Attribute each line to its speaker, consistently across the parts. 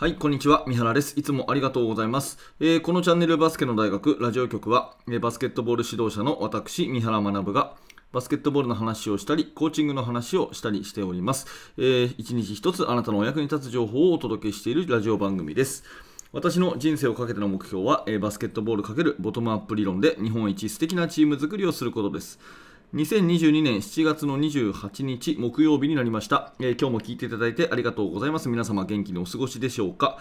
Speaker 1: はい、こんにちは。三原です。いつもありがとうございます。えーこのチャンネルバスケの大学ラジオ局は、えーバスケットボール指導者の私、三原学が、バスケットボールの話をしたり、コーチングの話をしたりしております。えー一日一つあなたのお役に立つ情報をお届けしているラジオ番組です。私の人生をかけての目標は、えーバスケットボール×ボトムアップ理論で日本一素敵なチーム作りをすることです。2022年7月の28日木曜日になりました、えー今日も聞いていただいてありがとうございます。皆様元気にお過ごしでしょうか？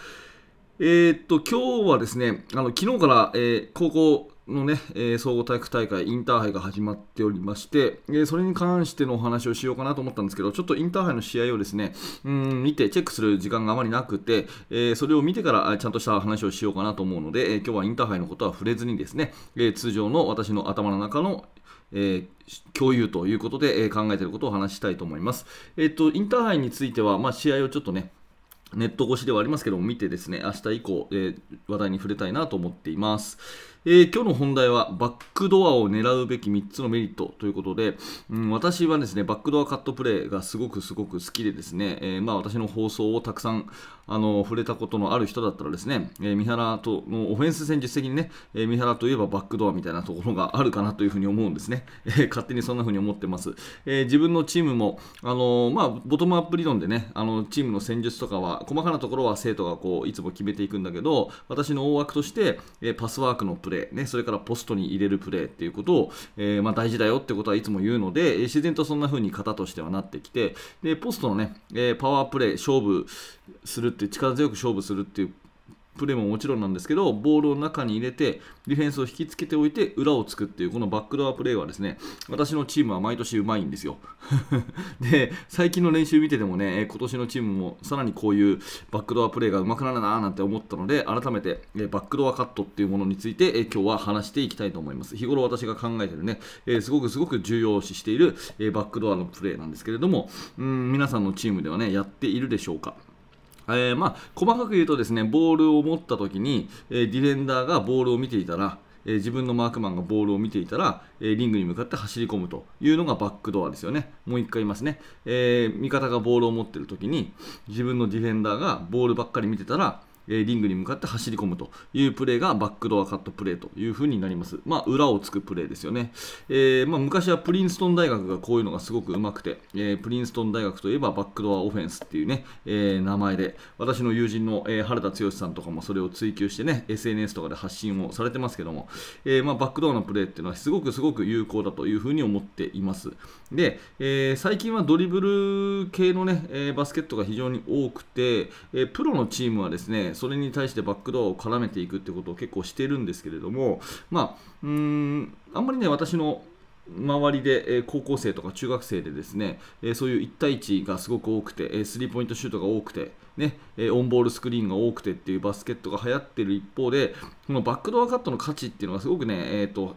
Speaker 1: えーっと今日はですね、あの昨日から、えー高校のね、えー総合体育大会インターハイが始まっておりまして、えーそれに関してのお話をしようかなと思ったんですけど、ちょっとインターハイの試合をですね、うん見てチェックする時間があまりなくて、えーそれを見てからちゃんとした話をしようかなと思うので、え今日はインターハイのことは触れずにですね、え通常の私の頭の中のえー共有ということで、え考えていることをお話したいと思います。えっ、と、インターハイについては、まあ、試合をちょっとね、ネット越しではありますけども、見てですね、明日以降、え話題に触れたいなと思っています。えー今日の本題は、バックドアを狙うべき3つのメリットということで、うん、私はですね、バックドアカットプレーがすごくすごく好きでですね、えーまあ、私の放送をたくさんあの触れたことのある人だったらですね、えー三原とのオフェンス戦術的にね、えー三原といえばバックドアみたいなところがあるかなというふうに思うんですね。えー勝手にそんなふうに思ってます。えー自分のチームも、あのーまあ、ボトムアップ理論でね、あのチームの戦術とかは、細かなところは生徒がこういつも決めていくんだけど、私の大枠として、えーパスワークのプレー、ね、それからポストに入れるプレーっていうことを、えーまあ、大事だよってことはいつも言うので、自然とそんな風に型としてはなってきて、でポストのね、えーパワープレー、勝負するって、力強く勝負するっていうプレーももちろんなんですけど、ボールを中に入れて、ディフェンスを引きつけておいて、裏をつくっていう、このバックドアプレーはですね、私のチームは毎年うまいんですよ。で、最近の練習見ててもね、今年のチームもさらにこういうバックドアプレーがうまくなるなーなんて思ったので、改めて、バックドアカットっていうものについて、今日は話していきたいと思います。日頃私が考えてるね、すごくすごく重要視している、バックドアのプレーなんですけれども、うん皆さんのチームではね、やっているでしょうか？えーまあ、細かく言うとですねボールを持った時に、えーディフェンダーがボールを見ていたら、えー自分のマークマンがボールを見ていたら、えリングに向かって走り込むというのがバックドアですよね。もう1回言いますね、えー味方がボールを持っている時に自分のディフェンダーがボールばっかり見てたらえリングに向かって走り込むというプレーがバックドアカットプレーという風になります。まあ、裏をつくプレーですよね。えーまあ、昔はプリンストン大学がこういうのがすごくうまくて、えープリンストン大学といえばバックドアオフェンスっていうね、えー名前で、私の友人の、えー原田剛さんとかもそれを追求してね、SNS とかで発信をされてますけども、えーまあ、バックドアのプレーっていうのはすごくすごく有効だという風に思っています。で、えー最近はドリブル系のね、えーバスケットが非常に多くて、えープロのチームはですね、それに対してバックドアを絡めていくってことを結構してるんですけれども、まあ、うん、あんまりね、私の周りで、え高校生とか中学生でですね、えそういう1対1がすごく多くて、えスリーポイントシュートが多くて、ねえオンボールスクリーンが多くてっていうバスケットが流行ってる一方で、このバックドアカットの価値っていうのがすごくね、えーと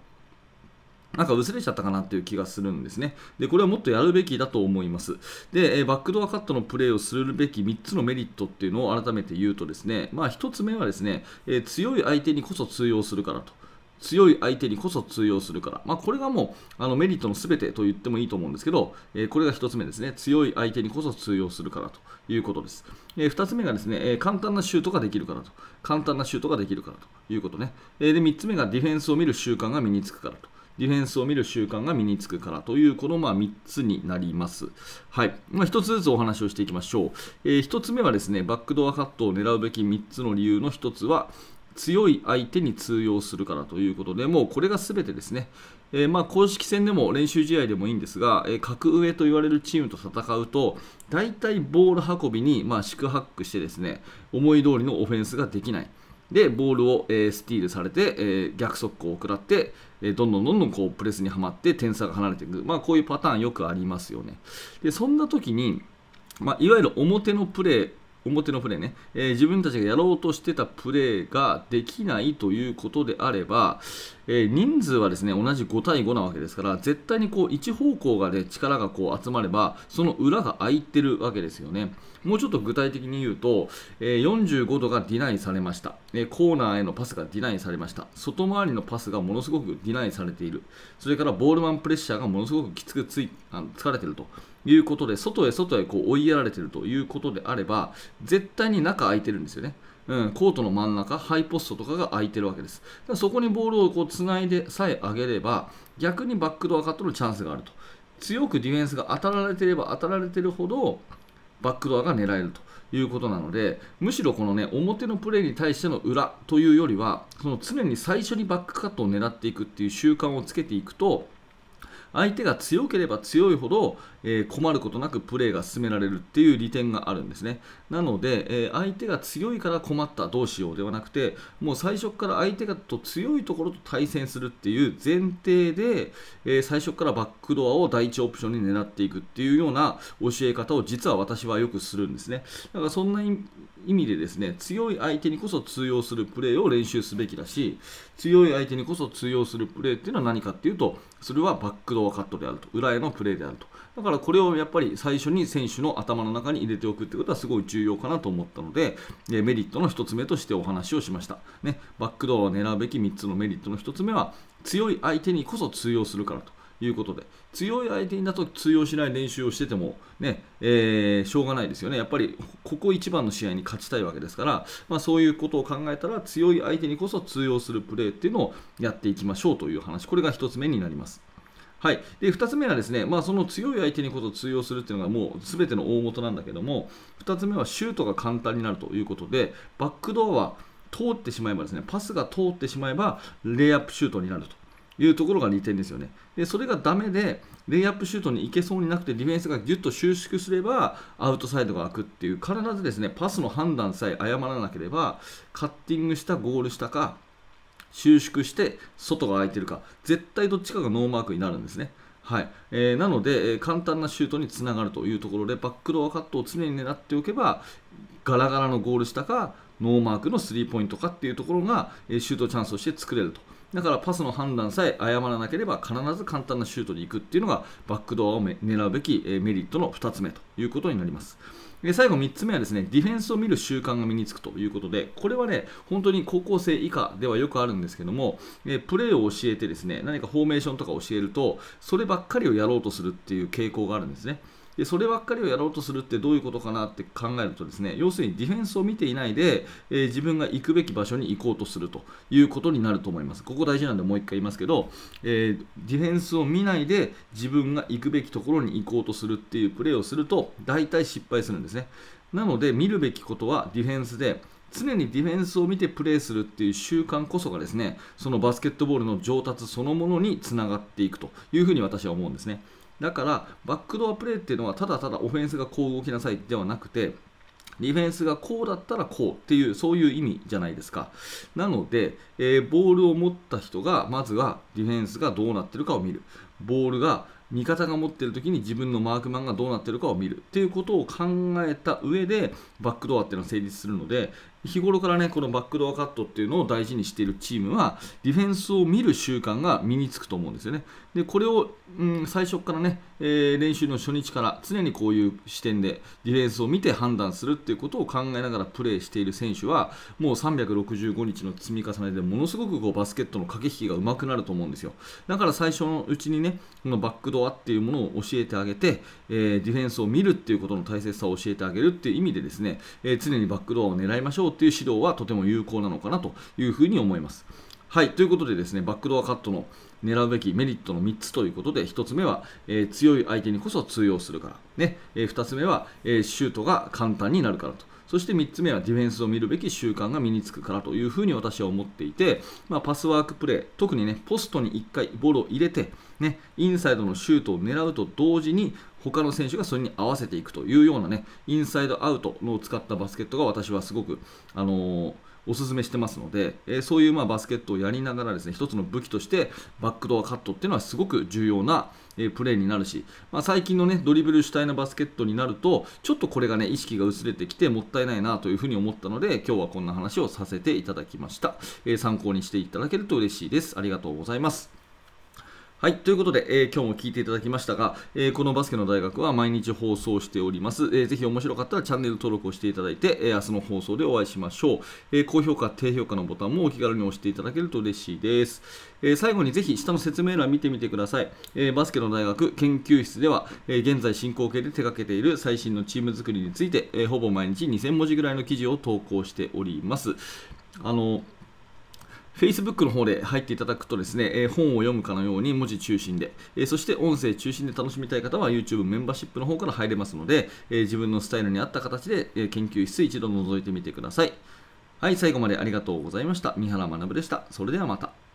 Speaker 1: なんか薄れちゃったかなっていう気がするんですね。で、これはもっとやるべきだと思います。で、えバックドアカットのプレーをするべき3つのメリットっていうのを改めて言うとですね、まあ1つ目はですね、え強い相手にこそ通用するからと。強い相手にこそ通用するから、まあ、これがもうあのメリットのすべてと言ってもいいと思うんですけど、えーこれが1つ目ですね、強い相手にこそ通用するからということです。え2つ目がですね、えー簡単なシュートができるからと、簡単なシュートができるからということね。えで3つ目がディフェンスを見る習慣が身につくからと。ディフェンスを見る習慣が身につくからという、このまあ3つになります。はい。まあ、1つずつお話をしていきましょう。え1つ目はですね、バックドアカットを狙うべき3つの理由の1つは、強い相手に通用するからということで、もうこれが全てですね。えーま公式戦でも練習試合でもいいんですが、えー格上と言われるチームと戦うと、大体ボール運びにまあ四苦八苦してですね、思い通りのオフェンスができない。で、ボールを、えースティールされて、え逆速攻を食らって、えどんどんどんどんこうプレスにはまって点差が離れていく、まあ、こういうパターンよくありますよね。で、そんな時に、まあ、いわゆる表のプレー、表のプレーね、えー自分たちがやろうとしてたプレーができないということであれば、えー人数はですね同じ5対5なわけですから絶対にこう一方向がで力がこう集まればその裏が空いてるわけですよね。もうちょっと具体的に言うと、えー45度がディナイされました、えコーナーへのパスがディナイされました外回りのパスがものすごくディナイされているそれからボールマンプレッシャーがものすごくきつくついあの疲れているということで、外へ外へこう追いやられているということであれば、絶対に中空いてるんですよね。うん、コートの真ん中、ハイポストとかが空いてるわけです。そこにボールをこうつないでさえ上げれば、逆にバックドアカットのチャンスがあると。強くディフェンスが当たられてれば当たられているほど、バックドアが狙えると。いうことなのでむしろこのね表のプレーに対しての裏というよりはその常に最初にバックカットを狙っていくっていう習慣をつけていくと相手が強ければ強いほど、えー、困ることなくプレーが進められるっていう利点があるんですね。なので、えー、相手が強いから困ったどうしようではなくて、もう最初から相手がと強いところと対戦するっていう前提で、えー、最初からバックドアを第一オプションに狙っていくっていうような教え方を実は私はよくするんですね。だからそんな意味でですね強い相手にこそ通用するプレーを練習すべきだし強い相手にこそ通用するプレーっていうのは何かっていうとそれはバックドアカットであると。裏へのプレーであると。だからこれをやっぱり最初に選手の頭の中に入れておくってことはすごい重要かなと思ったのでメリットの1つ目としてお話をしました、ね、バックドアを狙うべき3つのメリットの1つ目は強い相手にこそ通用するからということで。強い相手にだと通用しない練習をしててもね、えー、しょうがないですよね。やっぱりここ一番の試合に勝ちたいわけですから、まあ、そういうことを考えたら強い相手にこそ通用するプレーっていうのをやっていきましょうという話、これが1つ目になります。はい、で2つ目はですね、まあ、その強い相手にこそ通用するっていうのがもう全ての大元なんだけども2つ目はシュートが簡単になるということでバックドアは通ってしまえばですねパスが通ってしまえばレイアップシュートになるというところが利点ですよね。でそれがダメで、レイアップシュートに行けそうになくて、ディフェンスがぎゅっと収縮すれば、アウトサイドが開くっていう、必ずですね、パスの判断さえ誤らなければ、カッティングしたゴール下か、収縮して外が空いてるか、絶対どっちかがノーマークになるんですね。はいえー、なので、えー、簡単なシュートにつながるというところで、バックドアカットを常に狙っておけば、ガラガラのゴール下か、ノーマークのスリーポイントかっていうところが、えー、シュートチャンスとして作れると。だからパスの判断さえ誤らなければ必ず簡単なシュートに行くっていうのがバックドアを狙うべきメリットの2つ目ということになります。最後3つ目はですね、ディフェンスを見る習慣が身につくということで、これはね、本当に高校生以下ではよくあるんですけども、プレーを教えてですね、何かフォーメーションとか教えると、そればっかりをやろうとするっていう傾向があるんですね。でそればっかりをやろうとするってどういうことかなって考えるとですね要するにディフェンスを見ていないで、えー、自分が行くべき場所に行こうとするということになると思いますここ大事なんでもう一回言いますけど、えー、ディフェンスを見ないで自分が行くべきところに行こうとするっていうプレーをすると大体失敗するんですですね。なので見るべきことはディフェンスで常にディフェンスを見てプレーするっていう習慣こそがですねそのバスケットボールの上達そのものにつながっていくというふうに私は思うんですね。だからバックドアプレーっていうのはただただオフェンスがこう動きなさいではなくてディフェンスがこうだったらこうっていうそういう意味じゃないですか。なので、えー、ボールを持った人がまずはディフェンスがどうなってるかを見る。ボールが味方が持っている時に自分のマークマンがどうなっているかを見るっていうことを考えた上でバックドアっていうのは成立するので日頃からねこのバックドアカットっていうのを大事にしているチームはディフェンスを見る習慣が身につくと思うんですよね。でこれを、うん、最初からね、えー、練習の初日から常にこういう視点でディフェンスを見て判断するっていうことを考えながらプレーしている選手はもう365日の積み重ねでものすごくこうバスケットの駆け引きが上手くなると思うんですよ。だから最初のうちにねこのバックドアっていうものを教えてあげて、えー、ディフェンスを見るっていうことの大切さを教えてあげるっていう意味でですね、えー、常にバックドアを狙いましょうっていう指導はとても有効なのかなというふうに思います。はい、ということでですね、バックドアカットの狙うべきメリットの3つということで、1つ目は、えー、強い相手にこそ通用するから、ねえー、2つ目は、えー、シュートが簡単になるからと。そして3つ目はディフェンスを見るべき習慣が身につくからというふうに私は思っていて、まあ、パスワークプレー、特にね、ポストに1回ボールを入れて、ね、インサイドのシュートを狙うと同時に、他の選手がそれに合わせていくというようなね、インサイドアウトのを使ったバスケットが私はすごく、あのーおすすめしてますので、えー、そういうまあバスケットをやりながらですね一つの武器としてバックドアカットっていうのはすごく重要な、えー、プレーになるし、まあ、最近のねドリブル主体のバスケットになるとちょっとこれがね意識が薄れてきてもったいないなというふうに思ったので今日はこんな話をさせていただきました、えー、参考にしていただけると嬉しいです。ありがとうございます。はい、ということで、えー今日も聞いていただきましたが、えーこのバスケの大学は毎日放送しております。えーぜひ面白かったらチャンネル登録をしていただいて、えー明日の放送でお会いしましょう、え高評価、低評価のボタンもお気軽に押していただけると嬉しいです。え最後にぜひ下の説明欄見てみてください。えバスケの大学研究室では、え現在進行形で手掛けている最新のチーム作りについて、えほぼ毎日2000文字ぐらいの記事を投稿しております。あの Facebook の方で入っていただくとですね、え本を読むかのように文字中心で、えそして音声中心で楽しみたい方は YouTube メンバーシップの方から入れますので、え自分のスタイルに合った形で、え研究室一度覗いてみてください。はい、最後までありがとうございました。三原学でした。それではまた。